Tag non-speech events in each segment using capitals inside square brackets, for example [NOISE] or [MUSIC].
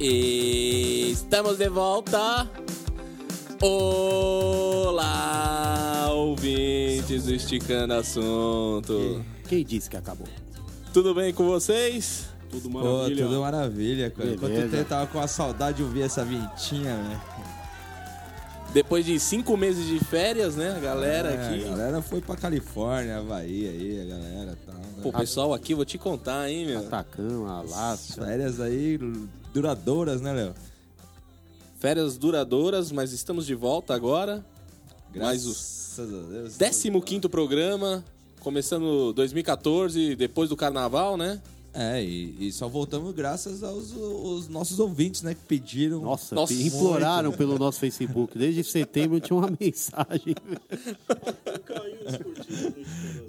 Estamos de volta. Olá, ouvintes do Esticando Assunto. Quem disse que acabou? Tudo bem com vocês? Tudo Pô, maravilha. tudo maravilha. cara. Enquanto eu tava com a saudade de ouvir essa vintinha, né? Depois de cinco meses de férias, né? A galera É, aqui. A galera foi pra Califórnia, Havaí aí, a galera e né? Pô, pessoal aqui, vou te contar, hein, meu. Atacão, Alasca. Férias aí duradouras, né, Léo? Férias duradouras, mas estamos de volta agora. Mais o Graças a Deus. 15 programa, começando 2014, depois do carnaval, né? É, e, e só voltamos graças aos os nossos ouvintes, né, que pediram. Nossa, Nossa, imploraram pelo nosso Facebook. Desde setembro tinha uma [LAUGHS] mensagem.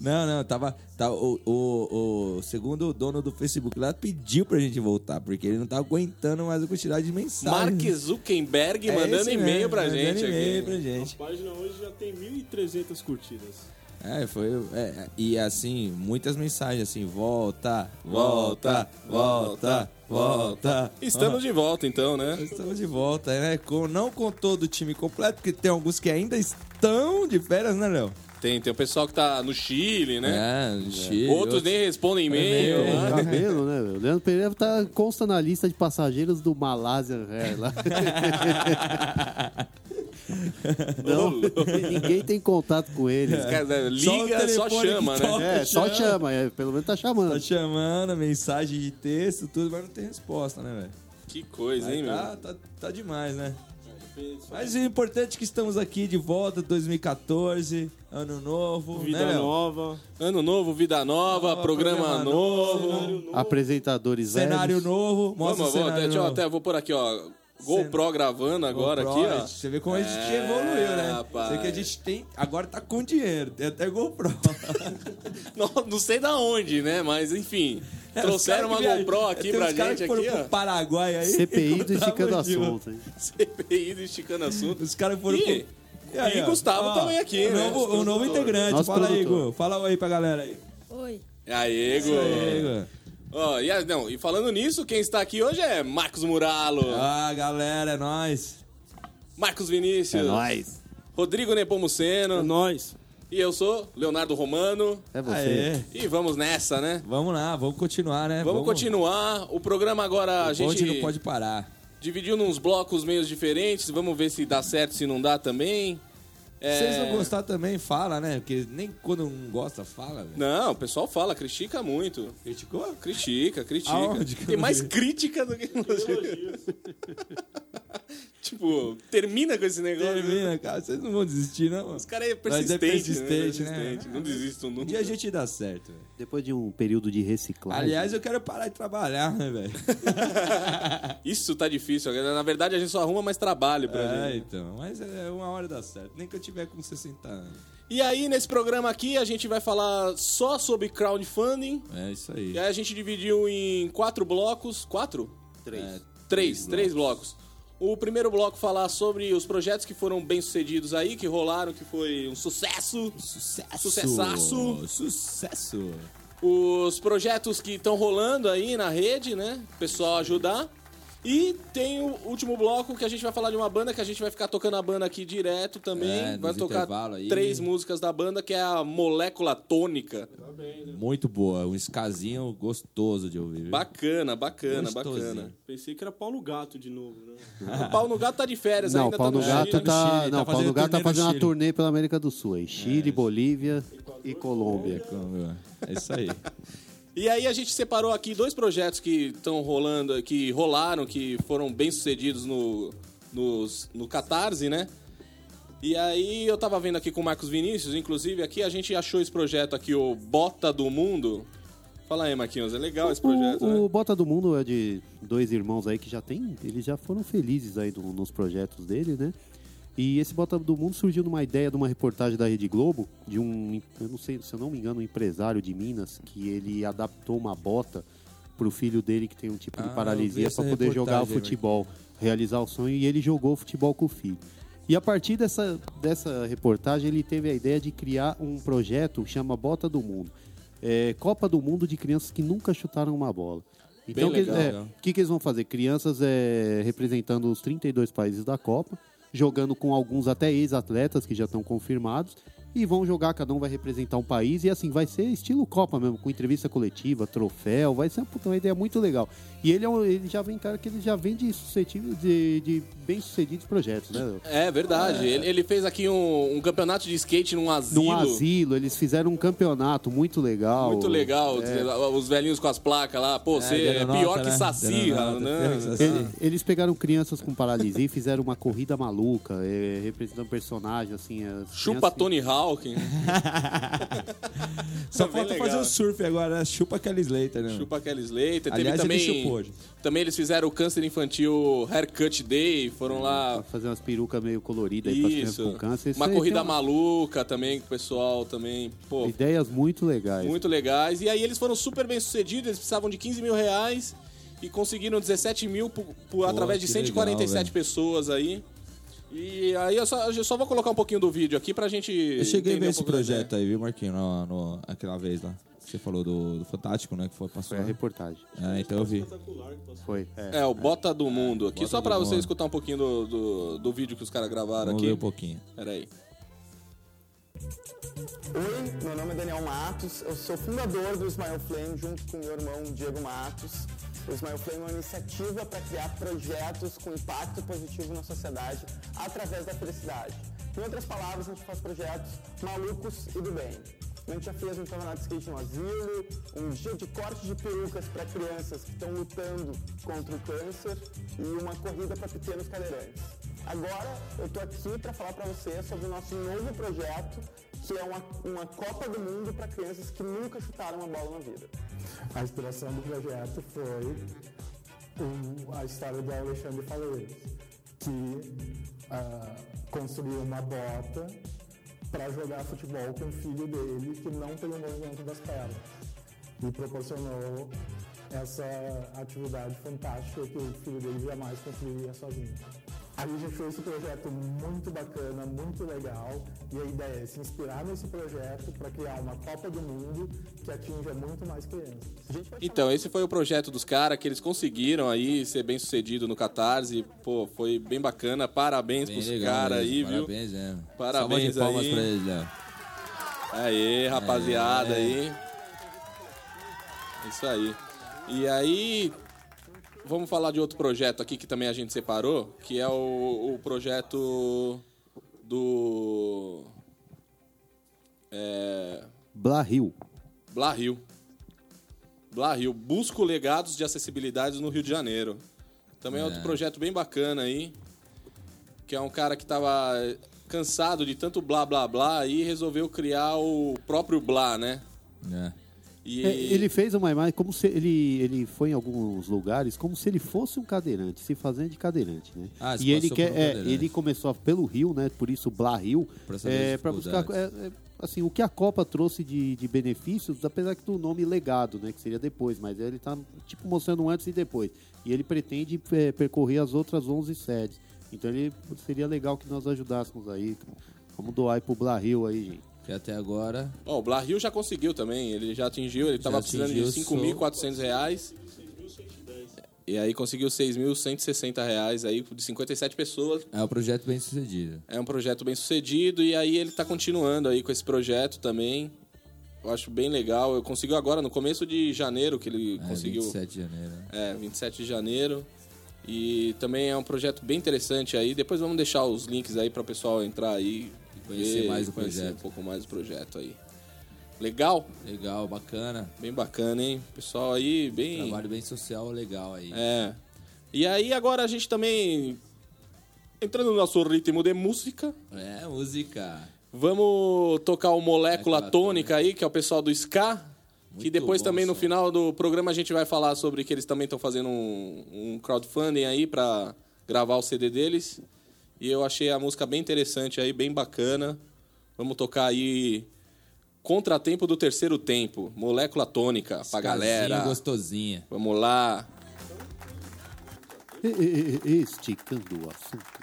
Não, não, tava. tava o, o, o segundo dono do Facebook lá pediu pra gente voltar, porque ele não tá aguentando mais a quantidade de mensagens. Mark Zuckerberg É mandando e-mail pra mandando gente e-mail aqui. pra gente. A página hoje já tem 1.300 curtidas. É, foi. é, e assim, muitas mensagens assim, volta, volta, volta, volta. Estamos de volta então, né? Estamos de volta, né? Com, não com todo o time completo, porque tem alguns que ainda estão de férias, né, Léo? Tem, tem o pessoal que tá no Chile, né? É, Chile, Outros nem respondem e-mail. É, né? Cabelo, né? meu? O Leandro Pereira tá, consta na lista de passageiros do Malásia Air lá. [LAUGHS] Não, ninguém tem contato com ele. Os caras, né, Só o liga, só, chama, né? toca. É, só Chama. chama, é, pelo menos tá chamando. Tá chamando, mensagem de texto, tudo, mas não tem resposta, né, velho? Que coisa, hein, Mas meu? tá, tá, tá demais, né? Mas o importante é que estamos aqui de volta, 2014, ano novo, Vida né, nova. Ano novo, vida nova, Nova, programa, programa novo. Cenário novo. Apresentadores Cenário velhos. novo, mostra Vamos, o vou, cenário até, deixa eu novo. até vou pôr aqui, ó. GoPro gravando agora GoPro, aqui, ó. Você vê como a gente É, evoluiu, né? rapaz. Sei que a gente tem. Agora tá com dinheiro, tem até GoPro. [LAUGHS] Não, não sei da onde, né? Mas enfim. É, trouxeram uma viajam- GoPro aqui tem pra gente que foram aqui, pro ó. Paraguai aí. CPI do encontravam [LAUGHS] Esticando ó. Assunto. hein? [LAUGHS] CPI do Esticando Assunto. Os caras foram E- pro. e ó, Gustavo também aqui, o né? Novo, o novo integrante. Nosso Fala aí, produtor. Gu. Fala aí pra galera aí. Oi. Aê, Isso aí, Gu. Ó, e, a- não, e falando nisso, quem está aqui hoje é Marcos Muralo, Ah, galera, é nóis. Marcos Vinícius, É nóis. Rodrigo É Nepomuceno nóis. e eu sou Leonardo Romano. É você. Aê. E vamos nessa, né? Vamos lá, vamos continuar, né? Vamos, continuar. O programa agora a gente não pode parar. dividiu nos blocos meio diferentes. Vamos ver se dá certo, se não dá também. É, Se vocês não gostar também, fala, né? Porque nem quando não gosta, fala, velho. Não, o pessoal fala, critica muito. Criticou? Critica, critica. Aonde Tem mais vi? crítica do que elogio. [LAUGHS] [LAUGHS] tipo, termina com esse negócio. Termina, cara. Vocês não vão desistir, não. Os caras é Mas é persistente, persistente, né? né? Persistente. Não desistam Um nunca. dia a gente dá certo, velho. Depois de um período de reciclagem. Aliás, eu quero parar de trabalhar, né, velho? [LAUGHS] Isso tá difícil. Na verdade, a gente só arruma mais trabalho pra É, gente. então. Mas é uma hora dá certo. Nem que eu tiver com 60 anos. E aí, nesse programa aqui, a gente vai falar só sobre crowdfunding. É isso aí. E aí a gente dividiu em quatro blocos. Quatro? Três. É, Três, três blocos. O primeiro bloco falar sobre os projetos que foram bem sucedidos aí, que rolaram, que foi um sucesso. Sucesso! Sucessaço. Sucesso! Os projetos que estão rolando aí na rede, né? O pessoal ajudar. E tem o último bloco que a gente vai falar de uma banda que a gente vai ficar tocando a banda aqui direto também. É, vai tocar três músicas da banda, que é a Molécula Tônica. Muito boa. Um escasinho gostoso de ouvir. viu? Bacana, bacana, Gostosinho. bacana. Pensei que era Paulo Gato de novo, né? O Pau no Gato tá de férias Não, ainda, o Pau tá no no Gato Chile. tá. Chile, Não, tá o Pau no fazendo Gato tá fazendo uma turnê pela América do Sul. Aí. Chile, Bolívia e Colômbia. É isso aí. E aí a gente separou aqui dois projetos que estão rolando, que rolaram, que foram bem sucedidos no, nos- no Catarse, né? E aí eu tava vendo aqui com o Marcos Vinícius, inclusive aqui a gente achou esse projeto aqui, o Bota do Mundo. Fala aí, Marquinhos, é legal esse projeto, o, né? o Bota do Mundo é de dois irmãos aí que já tem, eles já foram felizes aí no- nos projetos dele, né? E esse Bota do Mundo surgiu numa ideia de uma reportagem da Rede Globo, de um, eu não sei, se eu não me engano, um empresário de Minas, que ele adaptou uma bota pro filho dele que tem um tipo Ah, de eu paralisia para poder jogar o futebol, realizar o sonho, e ele jogou futebol com o filho. E a partir dessa, dessa reportagem, ele teve a ideia de criar um projeto que chama Bota do Mundo. É, Copa do Mundo de crianças que nunca chutaram uma bola. Então, Bem que- é, o que, que eles vão fazer? Crianças é, representando os 32 países da Copa, jogando com alguns até ex-atletas que já estão confirmados, e vão jogar, cada um vai representar um país, e assim, vai ser estilo Copa mesmo, com entrevista coletiva, troféu, vai ser puta, uma ideia muito legal. E ele, é um- ele já vem, cara, que ele já vem de, suscetível, de, de bem-sucedidos projetos, né? É verdade. Ele, ele fez aqui um, um campeonato de skate num asilo. Num asilo, eles fizeram um campeonato muito legal. Muito legal. É. Os velhinhos com as placas lá. Pô, você é, dando pior nota, que né? Saci, né? Ele- Eles pegaram crianças com paralisia e fizeram uma corrida maluca, é, representando personagens, assim. as Chupa crianças- Tony Hawk. [LAUGHS] Só Bem falta fazer o surf agora, né? Chupa Kelly Slater, né? Chupa Kelly Slater. Teve Aliás, também, ele chupou hoje. também eles fizeram o câncer infantil Haircut Day. Foram lá. Pra fazer umas perucas meio coloridas aí Isso. com câncer. Isso Uma aí corrida uma- maluca também, com o pessoal também. Pô, Ideias muito legais. muito legais. E aí eles foram super bem sucedidos, eles precisavam de 15 mil reais e conseguiram 17 mil por, por- através de que 147 legal, pessoas aí. E aí eu só, eu só vou colocar um pouquinho do vídeo aqui pra gente. Eu cheguei a ver um esse projeto aí, viu, Marquinhos? No, no- aquela vez lá. Você falou do, do Fantástico, né? Que foi, passou. Foi a reportagem. É, então eu vi. Foi. é. É, o Bota do Mundo aqui, Bota só pra você Mundo. escutar um pouquinho do, do, do vídeo que os caras gravaram Vamos aqui. ver um pouquinho. Pera aí. Oi, meu nome é Daniel Matos, eu sou fundador do Smile Flame junto com meu irmão Diego Matos. O Smile Flame é uma iniciativa para criar projetos com impacto positivo na sociedade através da felicidade. Em outras palavras, a gente faz projetos malucos e do bem. A gente já fez um campeonato de skate no asilo, um dia de corte de perucas para crianças que estão lutando contra o câncer e uma corrida para pequenos cadeirantes. Agora eu tô aqui para falar para você sobre o nosso novo projeto, que é uma, uma Copa do Mundo para crianças que nunca chutaram uma bola na vida. A inspiração do projeto foi o- a história do Alexandre Faleiros, que ah, construiu uma bota para jogar futebol com o filho dele que não tem o movimento das pernas. E proporcionou essa atividade fantástica que o filho dele jamais conseguiria sozinho. A gente fez esse projeto muito bacana, muito legal, e a ideia é se inspirar nesse projeto para criar uma Copa do Mundo que atinja muito mais crianças. Então, esse foi o projeto dos caras que eles conseguiram aí ser bem sucedido no Catarse. Pô, foi bem bacana. Parabéns Bem pros caras aí, viu? Parabéns, né? Parabéns de palmas aí. pra eles, Léo. Aê, rapaziada É. aí. Isso aí. E aí, vamos falar de outro projeto aqui que também a gente separou, que é o, o projeto do. É. Blahil. Blahil. Blahil. Busco legados de acessibilidade no Rio de Janeiro. Também é outro É. projeto bem bacana aí. Que é um cara que tava cansado de tanto blá blá blá e resolveu criar o próprio blá, né? É. E É, ele fez uma imagem como se ele, ele foi em alguns lugares como se ele fosse um cadeirante, se fazendo de cadeirante, né? Ah, e ele quer, é, ele começou pelo Rio, né? Por isso Blá Rio, é, para buscar é, é, assim o que a Copa trouxe de, de benefícios, apesar que do nome legado, né? Que seria depois, mas ele tá tipo mostrando antes e depois. E ele pretende é, percorrer as outras 11 sedes. Então ele seria legal que nós ajudássemos aí. Vamos doar aí pro Blá Rio aí, gente. Que até agora. Ó, o Blahil já conseguiu também. Ele já atingiu, ele tava precisando de atingiu, 5.400 reais. E aí conseguiu 6.160 reais aí de 57 pessoas. É um projeto bem sucedido. É um projeto bem sucedido e aí ele tá continuando aí com esse projeto também. Eu acho bem legal. Eu conseguiu agora, no começo de janeiro, que ele É, conseguiu. 27 de janeiro. né? É, 27 de janeiro. E também é um projeto bem interessante aí. Depois vamos deixar os links aí para o pessoal entrar aí Conhecer mais o conhecer projeto. um pouco mais o projeto aí. Legal? Legal, bacana. Bem bacana, hein? Pessoal aí, bem. Trabalho bem social, legal aí. É. E aí agora a gente também. Entrando no nosso ritmo de música, É, música. vamos tocar o Molécula Tônica aí, que é o pessoal do Ska. que Muito depois bom também no final do programa a gente vai falar sobre que eles também estão fazendo um, um crowdfunding aí pra gravar o CD deles. E eu achei a música bem interessante aí, bem bacana. Vamos tocar aí Contratempo do Terceiro Tempo, Molécula Tônica pra galera. Gostosinha. Vamos lá. E- e- e- Esticando o assunto.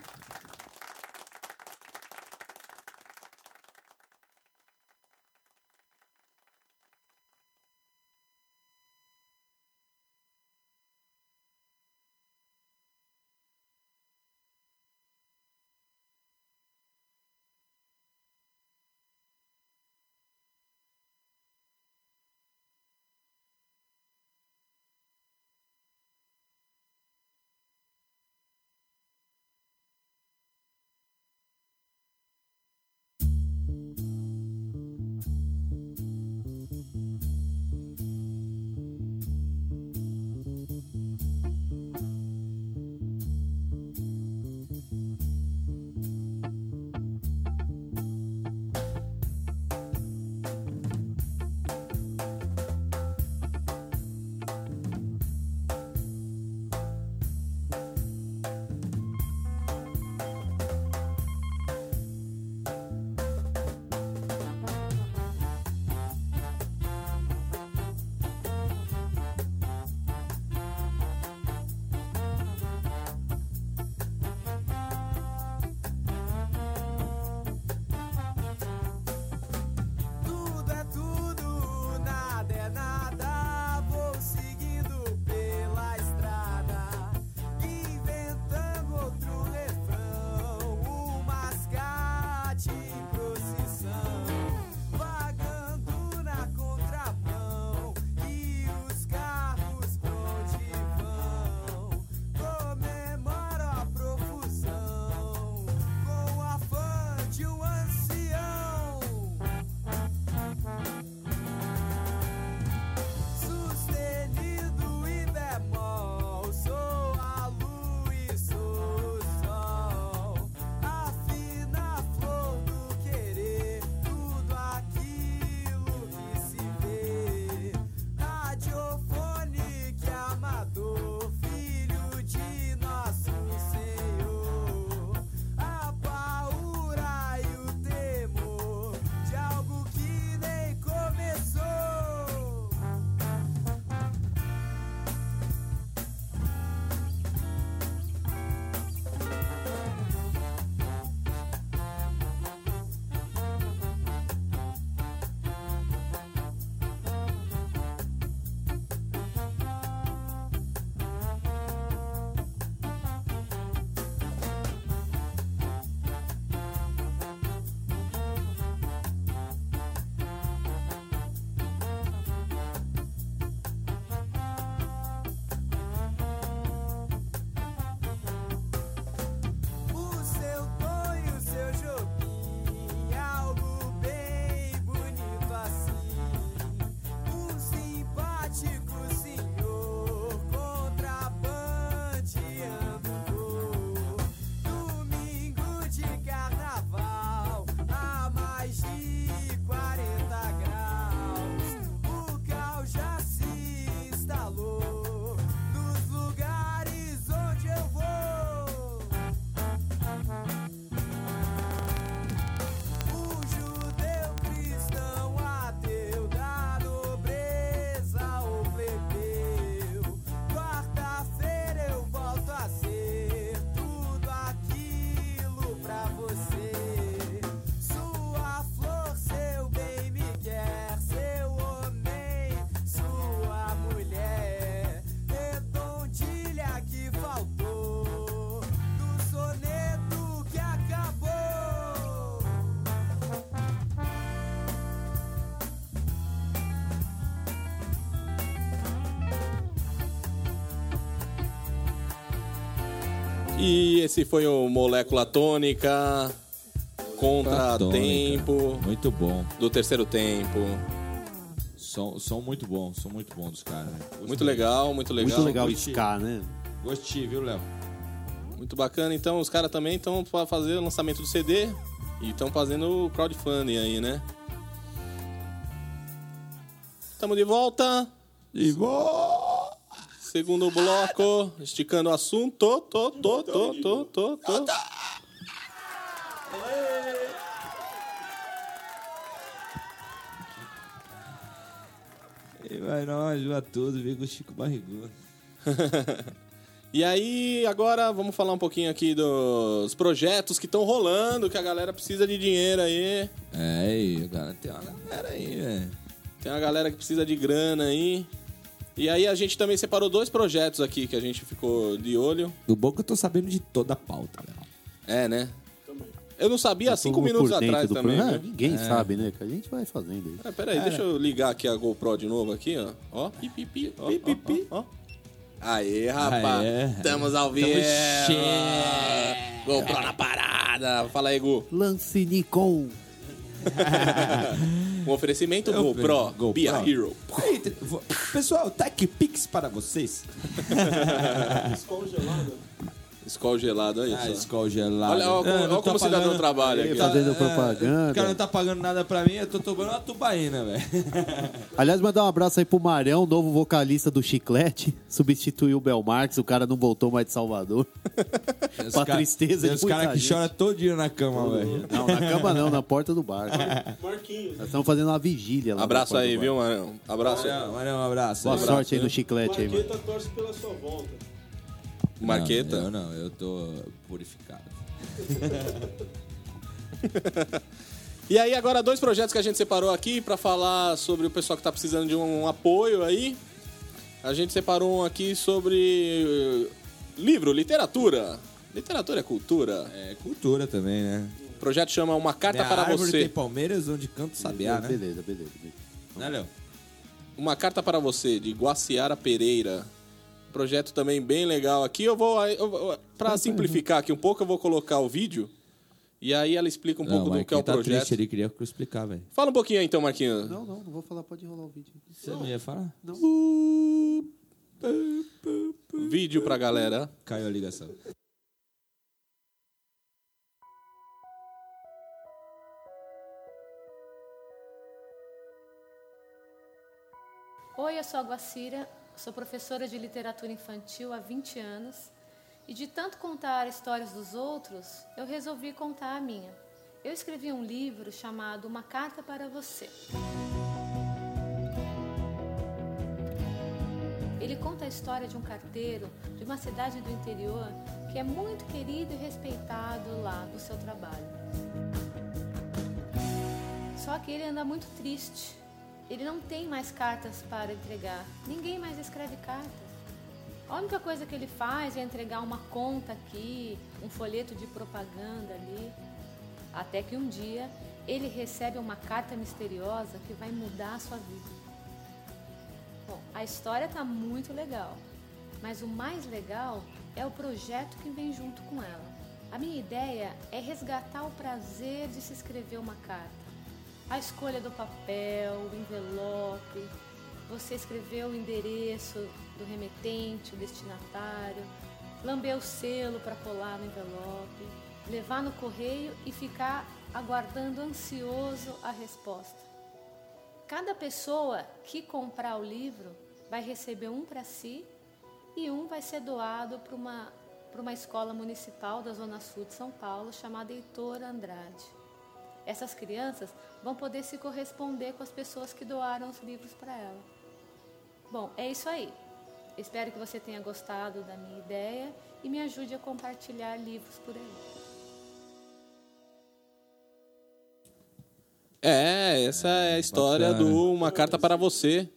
E esse foi o Molécula Tônica contra Tônica. Tempo Muito bom. do terceiro tempo. Som, som muito bom, som muito bom dos caras. né? Gostei. Muito legal, muito legal. Muito legal Gostei. ska, né? Gostei, viu, Léo? Muito bacana. Então, os caras também estão para fazer o lançamento do CD e estão fazendo o crowdfunding aí, né? Estamos de volta. E vou... Segundo bloco, esticando o assunto. Tô, tô, tô, tô, tô, tô. E vai nós, vai tudo, vem com o Chico Barrigudo. [LAUGHS] E aí, agora vamos falar um pouquinho aqui dos projetos que estão rolando, que a galera precisa de dinheiro aí. É, cara, tem uma galera aí, velho. Tem uma galera que precisa de grana aí. E aí a gente também separou dois projetos aqui que a gente ficou de olho. Do bom que eu tô sabendo de toda a pauta, Léo. É, né? Eu não sabia há cinco minutos atrás do também. programa. viu? Ninguém sabe, né? Que a gente vai fazendo aí. Ah, peraí, deixa eu ligar aqui a GoPro de novo aqui, ó. Ó, pi, pi, pi, ó, Pi, pi, ó, pi. ó, ó. Aê, rapaz. Aê. Estamos ao vivo. GoPro na parada. Fala aí, Gu. Lance Nikon. [LAUGHS] Um oferecimento GoPro, vejo, GoPro. Be a Hero. Eita, Pessoal, Tech Pix para vocês. [LAUGHS] [LAUGHS] Descongelada. Skol gelado aí. Ah, só. escola gelada. Olha, olha como, É, não olha tô como o cidadão pagando- trabalha aqui. Tá fazendo É, propaganda. O cara não tá pagando nada pra mim, eu tô tomando uma tubaína, velho. [LAUGHS] Aliás, mandar um abraço aí pro Marão, novo vocalista do Chiclete. Substituiu o Belmarx, o cara não voltou mais de Salvador. [LAUGHS] Os Pra cara- tristeza Tem de os caras que choram todo dia na cama, velho. Não, na cama não, na porta do bar. [LAUGHS] Marquinhos. Nós estamos fazendo uma vigília lá. Abraço aí, viu, Marão? Abraço. Marão, Marão, um abraço. Boa Abraço. sorte aí no chiclete aí, mano. Marqueta torce pela sua volta. Marqueta. Não, eu não, eu tô purificado. [LAUGHS] E aí, agora, dois projetos que a gente separou aqui pra falar sobre o pessoal que tá precisando de um, apoio aí. A gente separou um aqui sobre uh, livro, literatura. Literatura é cultura. É cultura também, né? O projeto chama Uma Carta Minha para árvore Você. tem Palmeiras onde canto sabiá, né? Beleza, beleza. beleza. Né, Léo? Uma Carta para Você, de Guaciara Pereira. Projeto também bem legal aqui. Eu vou, para simplificar aqui um pouco, eu vou colocar o vídeo. E aí ela explica um pouco do que é o tá projeto. triste, ele queria que eu explicar, velho. Fala um pouquinho aí, então, Marquinhos. Não, não, não vou falar, pode rolar o vídeo. Você não ia falar? Vídeo pra galera. Caiu a ligação. Oi, eu sou a Guacira, sou professora de literatura infantil há 20 anos e de tanto contar histórias dos outros, eu resolvi contar a minha. Eu escrevi um livro chamado Uma Carta para Você. Ele conta a história de um carteiro de uma cidade do interior que é muito querido e respeitado lá no seu trabalho. Só que ele anda muito triste. Ele não tem mais cartas para entregar. Ninguém mais escreve cartas. A única coisa que ele faz é entregar uma conta aqui, um folheto de propaganda ali. Até que um dia ele recebe uma carta misteriosa que vai mudar a sua vida. Bom, a história está muito legal, mas o mais legal é o projeto que vem junto com ela. A minha ideia é resgatar o prazer de se escrever uma carta. A escolha do papel, o envelope, você escrever o endereço do remetente, o destinatário, lamber o selo para colar no envelope, levar no correio e ficar aguardando ansioso a resposta. Cada pessoa que comprar o livro vai receber um para si e um vai ser doado para uma, uma escola municipal da Zona Sul de São Paulo chamada Heitor Andrade. Essas crianças vão poder se corresponder com as pessoas que doaram os livros para ela. Bom, é isso aí. Espero que você tenha gostado da minha ideia e me ajude a compartilhar livros por aí. É, essa é a história bacana. do Uma Carta para Você.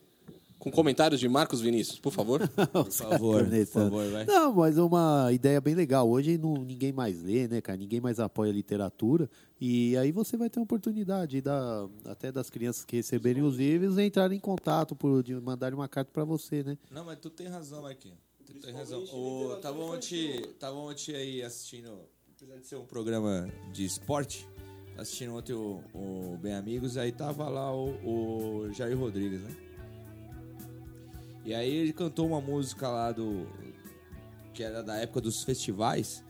Com comentários de Marcos Vinícius, por favor. [LAUGHS] Por favor, por favor, vai. Não, mas é uma ideia bem legal. Hoje não, ninguém mais lê, né, cara? Ninguém mais apoia a literatura. E aí você vai ter a oportunidade da, até das crianças que receberem os livros entrarem em contato, por, de mandarem uma carta para você, né? Não, mas tu tem razão, Marquinhos. Tem razão. O, tava, ontem, tava ontem aí assistindo, apesar de ser um programa de esporte, assistindo ontem o, o Bem Amigos, aí tava lá o, o Jair Rodrigues, né? E aí ele cantou uma música lá do. que era da época dos festivais.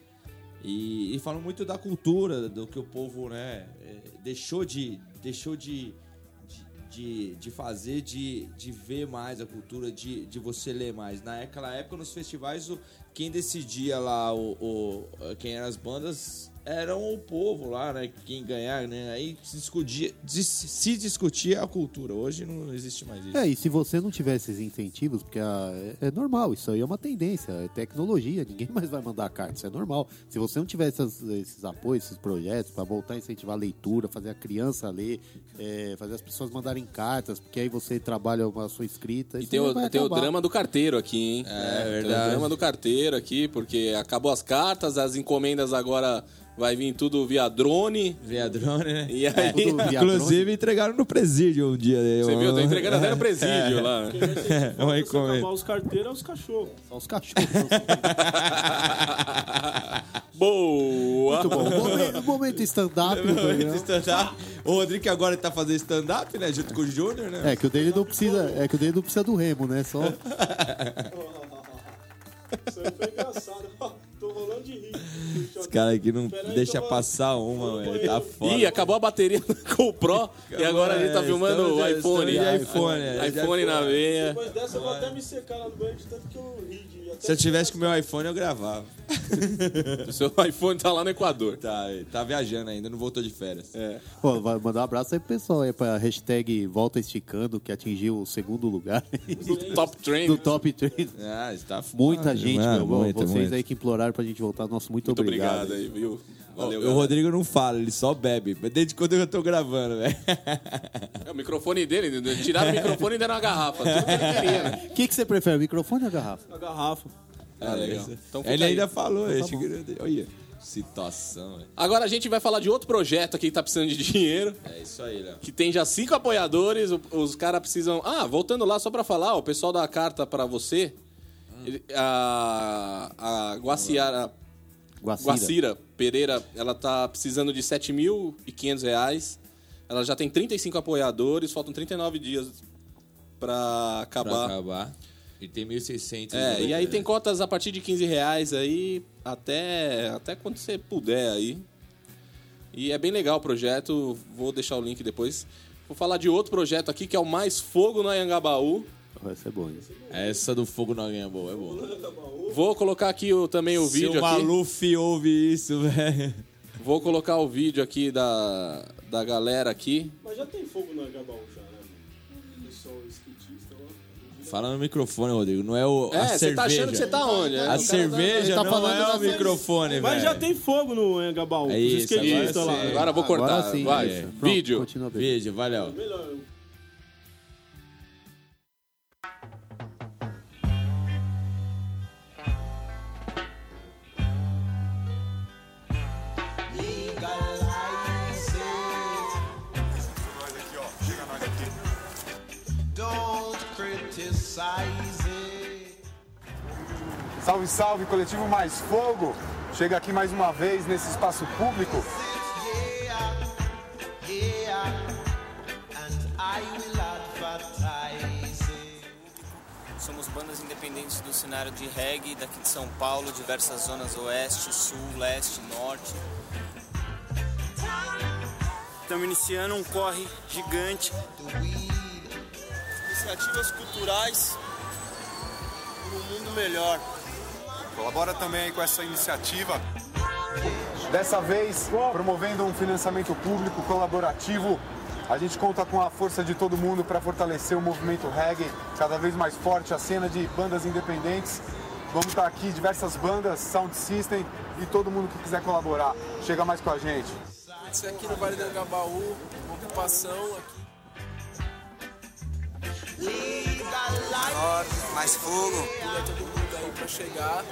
E, e falou muito da cultura, do que o povo, né, eh, deixou de. deixou de. de, de fazer, de, de ver mais a cultura, de, de você ler mais. Naquela época, nos festivais, o, quem decidia lá, o, o, quem eram as bandas, eram o povo lá, né? Quem ganhar, né? Aí se discutia, dis- se discutia a cultura. Hoje não existe mais isso. É, e se você não tivesse esses incentivos, porque ah, é, é normal, isso aí é uma tendência, é tecnologia, ninguém [LAUGHS] mais vai mandar carta, isso é normal. Se você não tivesse essas- esses apoios, esses projetos, para voltar a incentivar a leitura, fazer a criança ler, é, fazer as pessoas mandarem cartas, porque aí você trabalha a sua escrita. E tem o, tem o drama do carteiro aqui, hein? É, Tem verdade. o drama do carteiro aqui, porque acabou as cartas, as encomendas agora vai vir tudo via drone. Via drone, né? E aí, via [LAUGHS] Inclusive entregaram no presídio um dia. você viu? Tô entregando até no presídio lá. Quem vai sentir É, [LAUGHS] falta uma se encomenda. acabar os carteiros é os cachorros. Só os cachorros. [LAUGHS] Boa! Muito bom. Momento, momento stand-up programa. Stand-up. O Rodrigo que agora tá fazendo stand-up, né? Junto com o Júnior, né? É que o dele não precisa, é que o dele não precisa do remo, né? Só Isso aí foi engraçado. Tô rolando de rir. Os caras aqui não deixa passar uma, velho. Tá foda. Ih, acabou a bateria do GoPro e agora a gente tá É, filmando o iPhone. iPhone, é, iPhone na veia. Depois dessa eu vou até me secar lá no banho de tanto que eu ri. Se eu tivesse com o meu iPhone, eu gravava. [LAUGHS] O seu iPhone tá lá no Equador. Tá, tá viajando ainda, não voltou de férias. É. Pô, vai mandar um abraço aí pro pessoal aí pra hashtag Volta Esticando, que atingiu o segundo lugar [LAUGHS] Top Trend. do Top 3. Ah, está Muita gente, Ah, meu. muito, Vocês muito. aí que imploraram pra gente voltar, nosso muito, Muito obrigado. obrigado aí, viu? Valeu, o galera. Rodrigo não fala, ele só bebe. Mas desde quando eu tô gravando, velho. [LAUGHS] É o microfone dele, tiraram o microfone e deram uma garrafa. Tudo que ele queria, né? O que, que você prefere, o microfone ou a garrafa? a garrafa. Ah, legal. Então ele aí. ainda falou, acho que... Olha, situação, velho. Agora a gente vai falar de outro projeto aqui que tá precisando de dinheiro. É isso aí, Léo. Que tem já cinco apoiadores. Os caras precisam. Ah, voltando lá só pra falar, o pessoal da carta pra você. ele- a, a Guaciara. Guacira. Guacira Pereira, ela tá precisando de 7.500 reais. Ela já tem 35 apoiadores, faltam 39 dias pra Pra acabar. acabar. E tem 1.600. É, e aí tem cotas a partir de 15 reais aí, até, até quando você puder aí. E é bem legal o projeto, vou deixar o link depois. Vou falar de outro projeto aqui, que é o Mais Fogo no Anhangabaú. Vai ser bom. hein? Essa do fogo não ganha boa, é boa. Vou colocar aqui o, também o vídeo o aqui. Maluf ouve isso, [LAUGHS] velho. Vou colocar o vídeo aqui da, da galera aqui. Mas já tem fogo no Agabaú já, né? mano? Pessoal skatista lá. Fala no microfone, Rodrigo. Não é o. É, a você cerveja. tá achando que você tá onde? né? O A cara cerveja tá não falando é o microfone, velho. Mas já tem fogo no Agabaú. É os isso, agora lá. Agora eu vou cortar. Agora sim. Vai, é. Pronto, vídeo. Continua bem. Vídeo, valeu. Melhor. Salve, salve, coletivo Mais Fogo! Chega aqui mais uma vez nesse espaço público. Somos bandas independentes do cenário de reggae daqui de São Paulo, diversas zonas oeste, sul, leste, norte. Estamos iniciando um corre gigante. Iniciativas culturais para um mundo melhor. Colabora também aí com essa iniciativa. Dessa vez, promovendo um financiamento público colaborativo, a gente conta com a força de todo mundo para fortalecer o movimento reggae, cada vez mais forte, a cena de bandas independentes. Vamos estar aqui, diversas bandas, sound system e todo mundo que quiser colaborar. Chega mais com a gente. Isso aqui no Vale do Angabaú, ocupação aqui. Mais fogo. Convida todo mundo aí pra chegar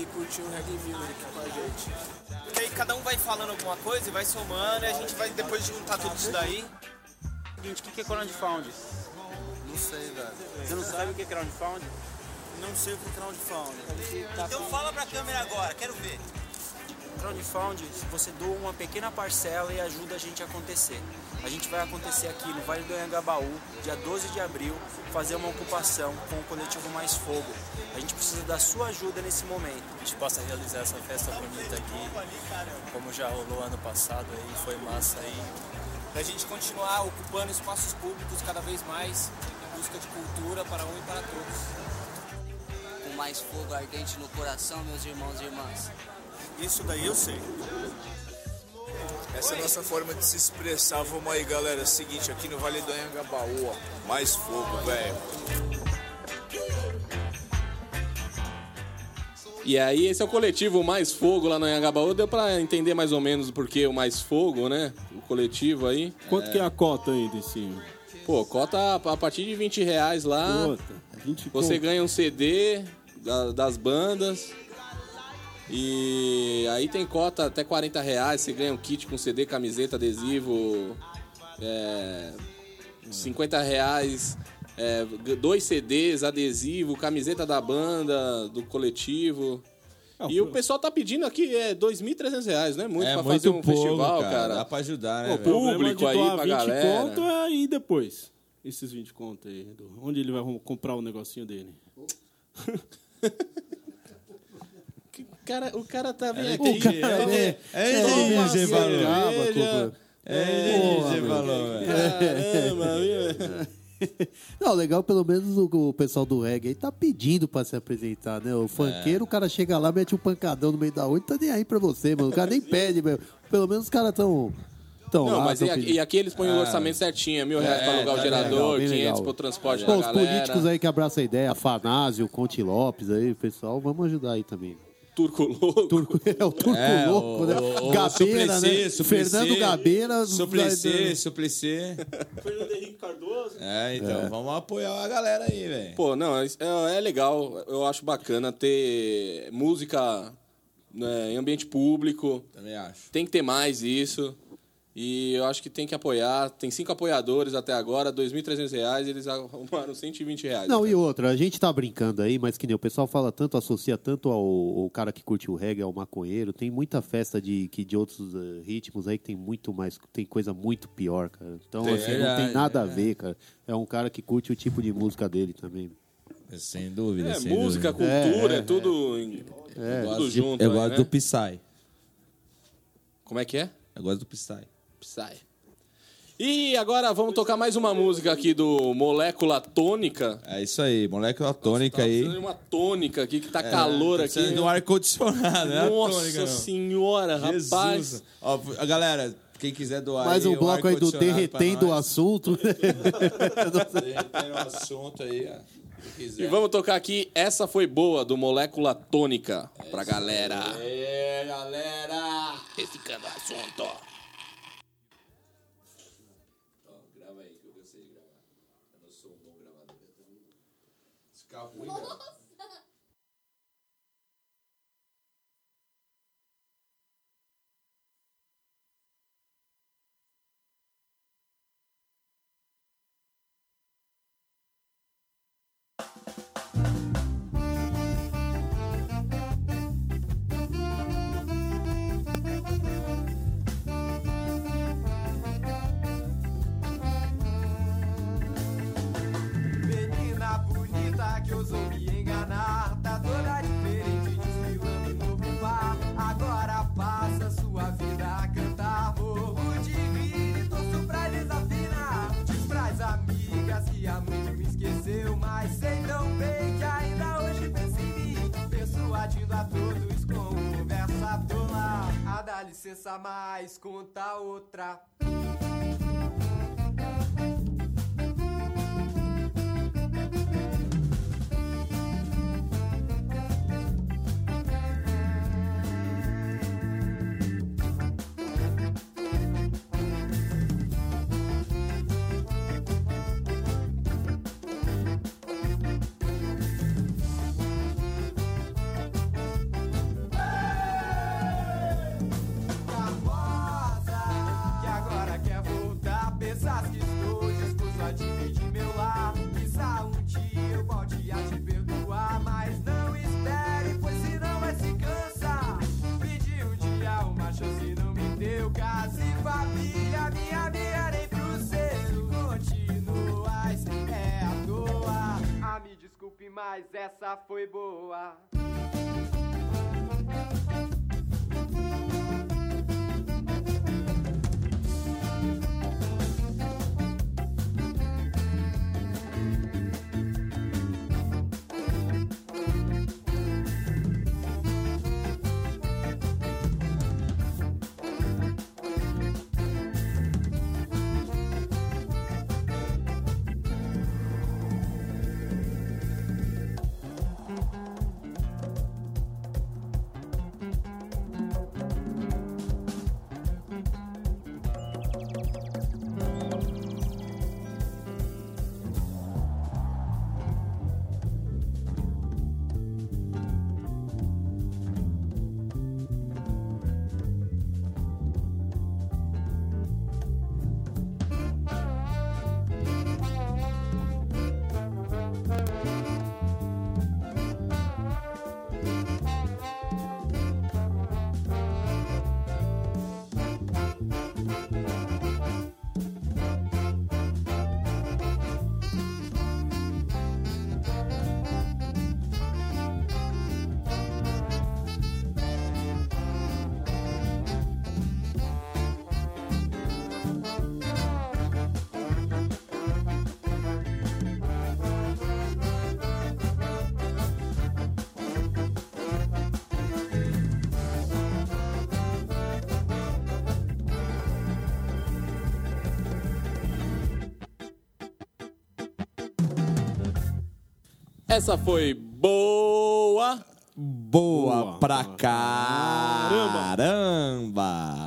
e curtir o Reggae Music com a gente. Porque aí cada um vai falando alguma coisa e vai somando e a gente vai depois juntar tudo isso daí. Seguinte, o que é crowdfunding? Não sei, velho. Você não sabe o que é crowdfunding? Não sei o que é tá Então fala pra câmera agora, quero ver. Crowdfunding, você doa uma pequena parcela e ajuda a gente a acontecer. A gente vai acontecer aqui no Vale do Anhangabaú, dia 12 de abril, fazer uma ocupação com o coletivo Mais Fogo. A gente precisa da sua ajuda nesse momento. a gente possa realizar essa festa bonita aqui, como já rolou ano passado aí, foi massa aí. Pra gente continuar ocupando espaços públicos cada vez mais em busca de cultura para um e para todos. Com mais fogo ardente no coração, meus irmãos e irmãs. Isso daí eu sei. Essa é a nossa forma de se expressar. Vamos aí, galera. É seguinte, aqui no Vale do Anhangabaú, ó. Mais fogo, velho. E aí, esse é o coletivo Mais Fogo lá no Anhangabaú. Deu pra entender mais ou menos por que o Mais Fogo, né? O coletivo aí. Quanto que é a cota aí desse? Pô, cota a partir de 20 reais lá. Puta, 20 Você conto. ganha um CD da- das bandas. E aí tem cota até 40 reais. Você ganha um kit com CD, camiseta, adesivo. É, 50 reais. é, dois CDs, adesivo, camiseta da banda, do coletivo. E o pessoal tá pedindo aqui é 2.300 reais, né? Muito É pra muito fazer um pouco, festival, cara. cara. Dá pra ajudar, né, o Público aí pra 20 galera. conto é aí depois. Esses 20 conto aí. do- Onde ele vai comprar o negocinho dele? [LAUGHS] Cara, o cara tá bem É, aqui. o cara vem- é, é, uma falou. cerveja. É, você falou, velho. Caramba, viu? [LAUGHS] Não, legal, pelo menos o, o pessoal do reggae aí tá pedindo pra se apresentar, né? O funkeiro, o cara chega lá, mete um pancadão no meio da rua e tá nem aí pra você, mano. O cara nem [LAUGHS] pede, meu. Pelo menos os caras tão. tão Não, lá, mas tão e aqui, e aqui eles põem o Ah. orçamento certinho, é mil reais É, pra alugar o tá gerador, legal, bem 500 legal. pro transporte Pô, da os galera. políticos aí que abraçam a ideia, Afanásio, Conte Lopes aí, pessoal, vamos ajudar aí também. Turco louco. Turco, [LAUGHS] é o Turco É, louco, o- né? o- o Gabeira, Suplicy, né? Suplicy, Fernando Gabeira. Suplicy, Suplicy. [LAUGHS] Fernando Henrique Cardoso. É, então, É. vamos apoiar a galera aí, velho. Pô, não, é, é legal, eu acho bacana ter música né, em ambiente público. Também acho. Tem que ter mais isso. E eu acho que tem que apoiar. Tem cinco apoiadores até agora, 2.300 reais, eles arrumaram 120 reais. Não, e outra, a gente tá brincando aí, mas que nem o pessoal fala tanto, associa tanto ao, ao cara que curte o reggae, ao maconheiro. Tem muita festa de, que, de outros eh, ritmos aí que tem muito mais, tem coisa muito pior, cara. Então, Tem, assim, não verdade, tem nada a é. ver, cara. É um cara que curte o tipo de música dele também. Sem dúvida, É, sem música, dúvida. cultura, é, tudo, em- Eu tudo gosto, de- junto. eu gosto né? do Psy. Como é que é? Eu gosto do Psy. Psy. E agora vamos tocar mais uma música aqui do Molécula Tônica. É isso aí, molécula tônica aí. Precisando de uma tônica aqui, que tá É, calor tá aqui. precisando de um ar-condicionado, né? Nossa tônica, senhora, Jesus. rapaz. Ó, a galera, quem quiser doar Mais aí, um bloco aí do derretendo o assunto. Derretendo o assunto aí. E vamos tocar aqui Essa Foi Boa, do Molécula Tônica, pra galera. É, galera! Reciclando o assunto. A dá licença mais, conta outra mas essa foi boa. Essa foi boa. Boa, pra caramba!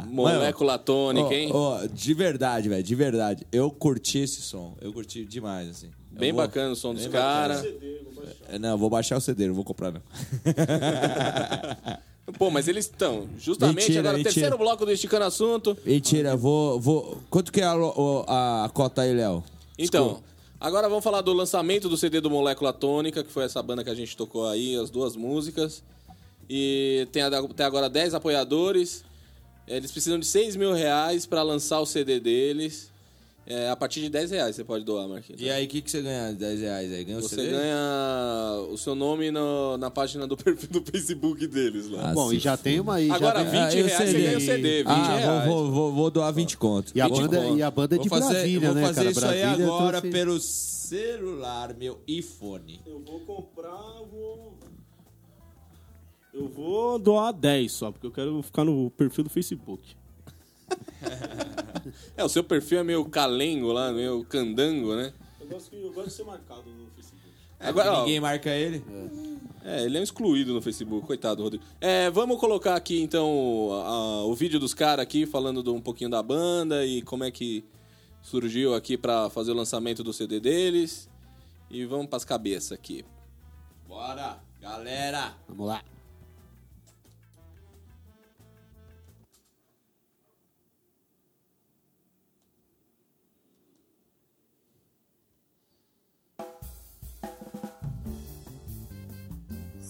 Molécula Mano, tônica, hein? ó, de verdade, velho, de verdade. Eu curti esse som. Eu curti demais, assim. Eu Bem bacana o som dos bem cara. bacana. É, Não, eu vou baixar o CD, não vou comprar, não. [LAUGHS] Pô, mas eles estão. Justamente Mentira, agora, mentira. terceiro bloco do Esticando Assunto. Mentira, vou, vou. Quanto que é a, o- a cota aí, Léo? Então, agora vamos falar do lançamento do CD do Molécula Tônica, que foi essa banda que a gente tocou aí, as duas músicas. E tem até agora 10 apoiadores. Eles precisam de 6 mil reais para lançar o CD deles. É, a partir de 10 reais você pode doar, Marquinhos. E aí, o que, que você ganha? 10 reais aí? Ganha o Você CD? ganha o seu nome no- na página do [LAUGHS] perfil do Facebook deles lá. Ah, Bom, e já tem uma aí. Agora, já 20 tem... Ah, e o reais você ganha o CD, 20 ah, reais. Vou, vou, vou, doar 20 conto. E a 20 banda- conto. e a banda é de vou fazer, Brasília, vou né, fazer cara? isso aí Brasília agora trouxe- pelo celular, meu iPhone. Eu vou comprar, vou. Eu vou doar 10 só, porque eu quero ficar no perfil do Facebook. [LAUGHS] [LAUGHS] É, o seu perfil é meio calengo lá, meio candango, né? Eu gosto, que- eu gosto de ser marcado no Facebook. Agora, ó, Ninguém marca ele. É, ele é um excluído no Facebook, coitado, Rodrigo. É, vamos colocar aqui então a- o vídeo dos caras aqui falando de um pouquinho da banda e como é que surgiu aqui pra fazer o lançamento do CD deles. E vamos pras cabeças aqui. Bora, galera. Vamos lá.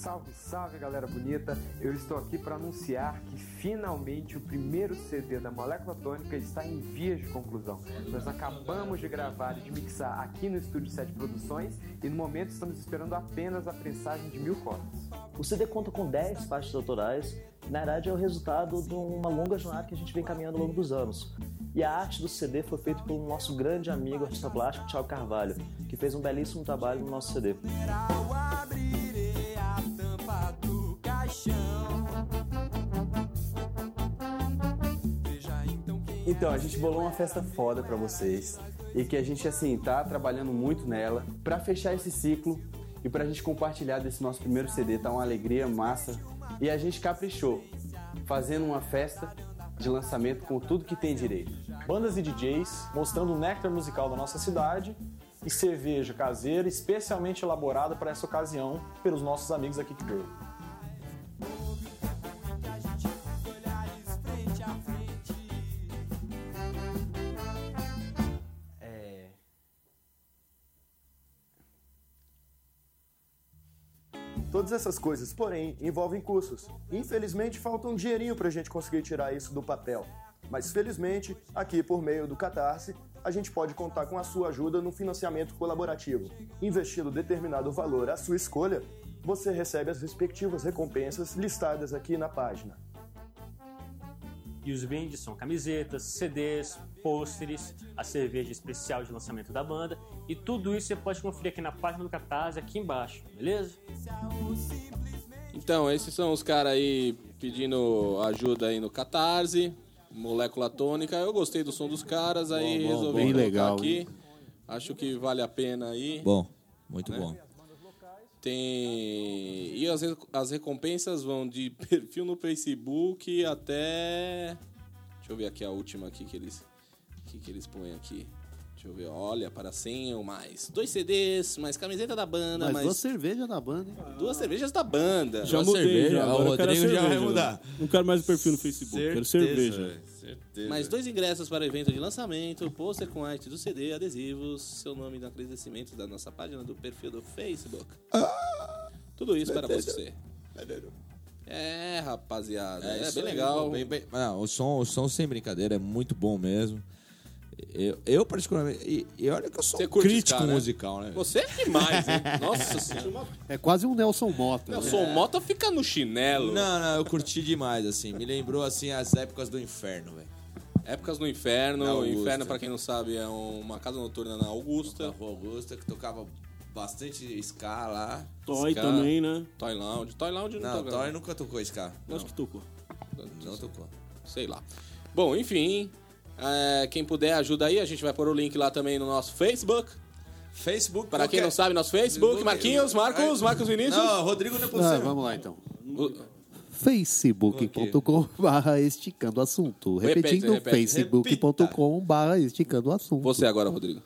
Salve, salve galera bonita! Eu estou aqui para anunciar que finalmente o primeiro CD da Molécula Tônica está em vias de conclusão. Nós acabamos de gravar e de mixar aqui no Estúdio 7 Produções e no momento estamos esperando apenas a prensagem de mil cópias. O CD conta com 10 faixas autorais, que na verdade é o resultado de uma longa jornada que a gente vem caminhando ao longo dos anos. E a arte do CD foi feita pelo nosso grande amigo artista plástico Thiago Carvalho, que fez um belíssimo trabalho no nosso CD. Então a gente bolou uma festa foda pra vocês e que a gente, assim, tá trabalhando muito nela pra fechar esse ciclo e pra gente compartilhar desse nosso primeiro CD. Tá uma alegria massa e a gente caprichou, fazendo uma festa de lançamento com tudo que tem direito. Bandas e DJs mostrando o néctar musical da nossa cidade e cerveja caseira especialmente elaborada para essa ocasião pelos nossos amigos da Kick Girl. Todas essas coisas, porém, envolvem custos. Infelizmente, falta um dinheirinho pra gente conseguir tirar isso do papel. Mas felizmente, aqui por meio do Catarse, a gente pode contar com a sua ajuda no financiamento colaborativo. Investindo determinado valor à sua escolha, você recebe as respectivas recompensas listadas aqui na página. E os brindes são camisetas, CDs, pôsteres, a cerveja especial de lançamento da banda e tudo isso você pode conferir aqui na página do Catarse, aqui embaixo, beleza? Então, esses são os caras aí pedindo ajuda aí no Catarse, Molécula Tônica. Eu gostei do som dos caras, aí Bom, bom, resolvi bem colocar legal, aqui. Acho que vale a pena aí. Bom, muito Né? bom. Tem. E as, re- as recompensas vão de [LAUGHS] perfil no Facebook até. Deixa eu ver aqui a última aqui que eles. Que, que eles põem aqui. Deixa eu ver. Olha, para 100 ou mais. Dois CDs, mais camiseta da banda, Mas mais. duas cervejas da banda, hein? Duas cervejas da banda. Já Duas mudei, cervejas. já. Agora eu quero a cerveja. Não quero mais o perfil no Facebook, quero cerveja. Mais dois ingressos para o evento de lançamento, pôster com arte do CD, adesivos, seu nome no agradecimento da nossa página do perfil do Facebook. Tudo isso para você. É, rapaziada. É, isso bem aí, legal. bem- bem- não, o, som, o som, sem brincadeira, é muito bom mesmo. Eu, eu particularmente. E, e olha que eu sou um crítico ska, né? musical, né? Você é demais, hein? Nossa senhora. É quase um Nelson Mota. Nelson né? Mota fica no chinelo. Não, não, eu curti demais, assim. Me lembrou, assim, as épocas do inferno, velho. Épocas no Inferno. O Augusta. Inferno, pra quem não sabe, é uma casa noturna na Augusta. Na Rua Augusta, que tocava bastante ska lá. Toy Ska, também, né? Toy Lounge. Toy Lounge não, Não. Toy nunca tocou ska. Acho que tocou. Não tocou. Sei lá. Bom, enfim. É, quem puder, ajuda aí. A gente vai pôr o link lá também no nosso Facebook. Facebook. Para quem qualquer- não sabe, nosso Facebook. Marquinhos, Marcos, Marcos Vinícius. Não, Rodrigo não é Ah, possível. vamos lá então. facebook.com barra esticando o assunto. Repetindo, repete. facebook.com barra esticando o assunto. Você agora, Rodrigo.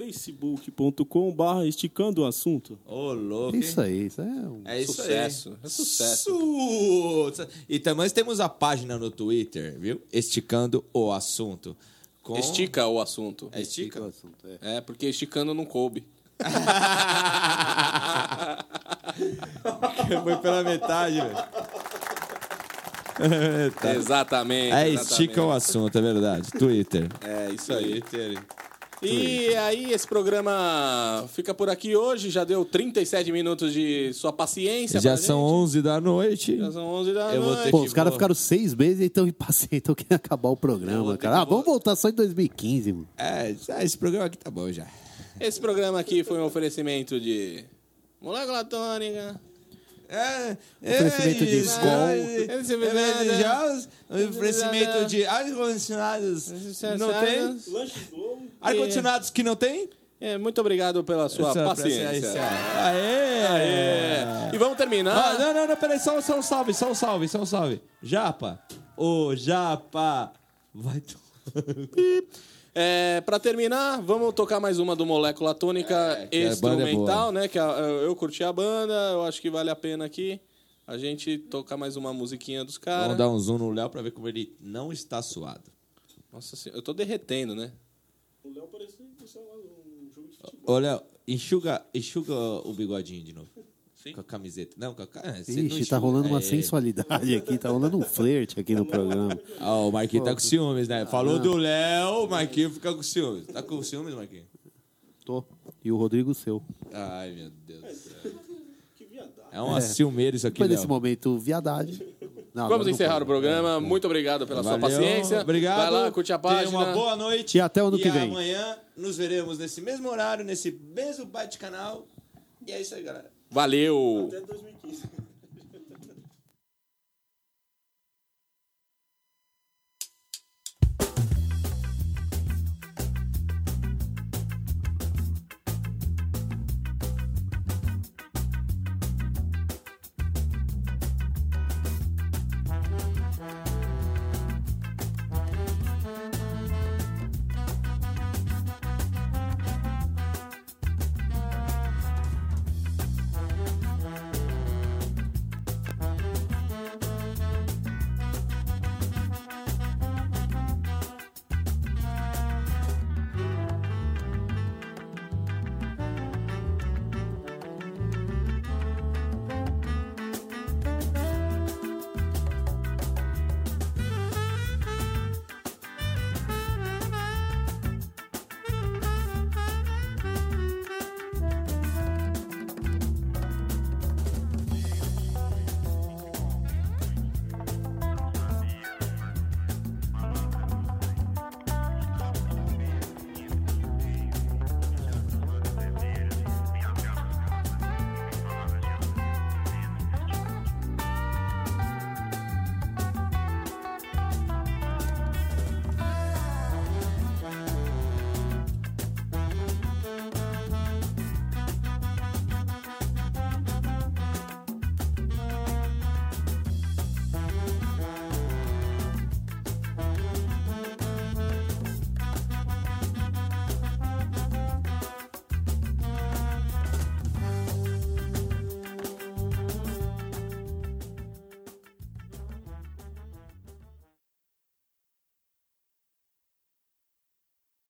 facebook.com barra esticando o assunto. Ô, louco. hein? Isso aí, isso é um É isso Sucesso, aí. é sucesso. Su- E também temos a página no Twitter, viu? Esticando o assunto. Com... Estica o assunto. É estica? o assunto. É. É, porque esticando não coube. [LAUGHS] Foi pela metade, velho. É, tá. Exatamente. É, exatamente. estica o assunto, é verdade. Twitter. É, isso aí. Twitter. E aí, esse programa fica por aqui hoje. Já deu 37 minutos de sua paciência. Já pra são gente. 11 da noite. Já são 11 da Eu noite. Pô, os caras ficaram seis meses e estão impacientes, estão querendo acabar o programa, cara. Ah, vamos voltar só em 2015, mano. É, já- esse programa aqui tá bom já. Esse programa aqui foi um oferecimento de Molécula Tônica. É, Oferecimento de. Skol. É, oferecimento de ar-condicionados. Não tem? Ar-condicionados que não tem? É, muito obrigado pela sua Essa- paciência. Aê! Aê! E vamos terminar. Ah, não, não, não, peraí, só, só um salve, só um salve, só um salve. Japa, ô Japa, vai tu... [LAUGHS] É, pra terminar, vamos tocar mais uma do Molécula Tônica banda é instrumental, boa. né? Que a- eu, curti a banda, eu acho que vale a pena aqui a gente tocar mais uma musiquinha dos caras. Vamos dar um zoom no Léo pra ver como ele não está suado. Nossa senhora, eu tô derretendo, né? O Léo parecia um jogo de futebol. Ô, Léo, enxuga, enxuga o bigodinho de novo. Com a camiseta. Não, com a ca- você não Ixi, tá enxuga. rolando uma É. sensualidade aqui, tá rolando um flerte aqui no programa. [LAUGHS] Ah, o Marquinhos tá com ciúmes, né? Falou Não. do Léo, o Marquinhos fica com ciúmes. Tá com ciúmes, Marquinhos? Tô. E o Rodrigo seu. Ai, meu Deus do céu. É uma É. ciumeira isso aqui, Depois desse Léo. momento, viadagem. Não, Vamos não encerrar o programa. Muito obrigado pela sua Valeu, paciência. Obrigado. Vai lá, curte a página. Tenha uma boa noite. E até o ano e que vem. amanhã nos veremos nesse mesmo horário, nesse mesmo bate-canal. E é isso aí, galera. Valeu. Até 2015.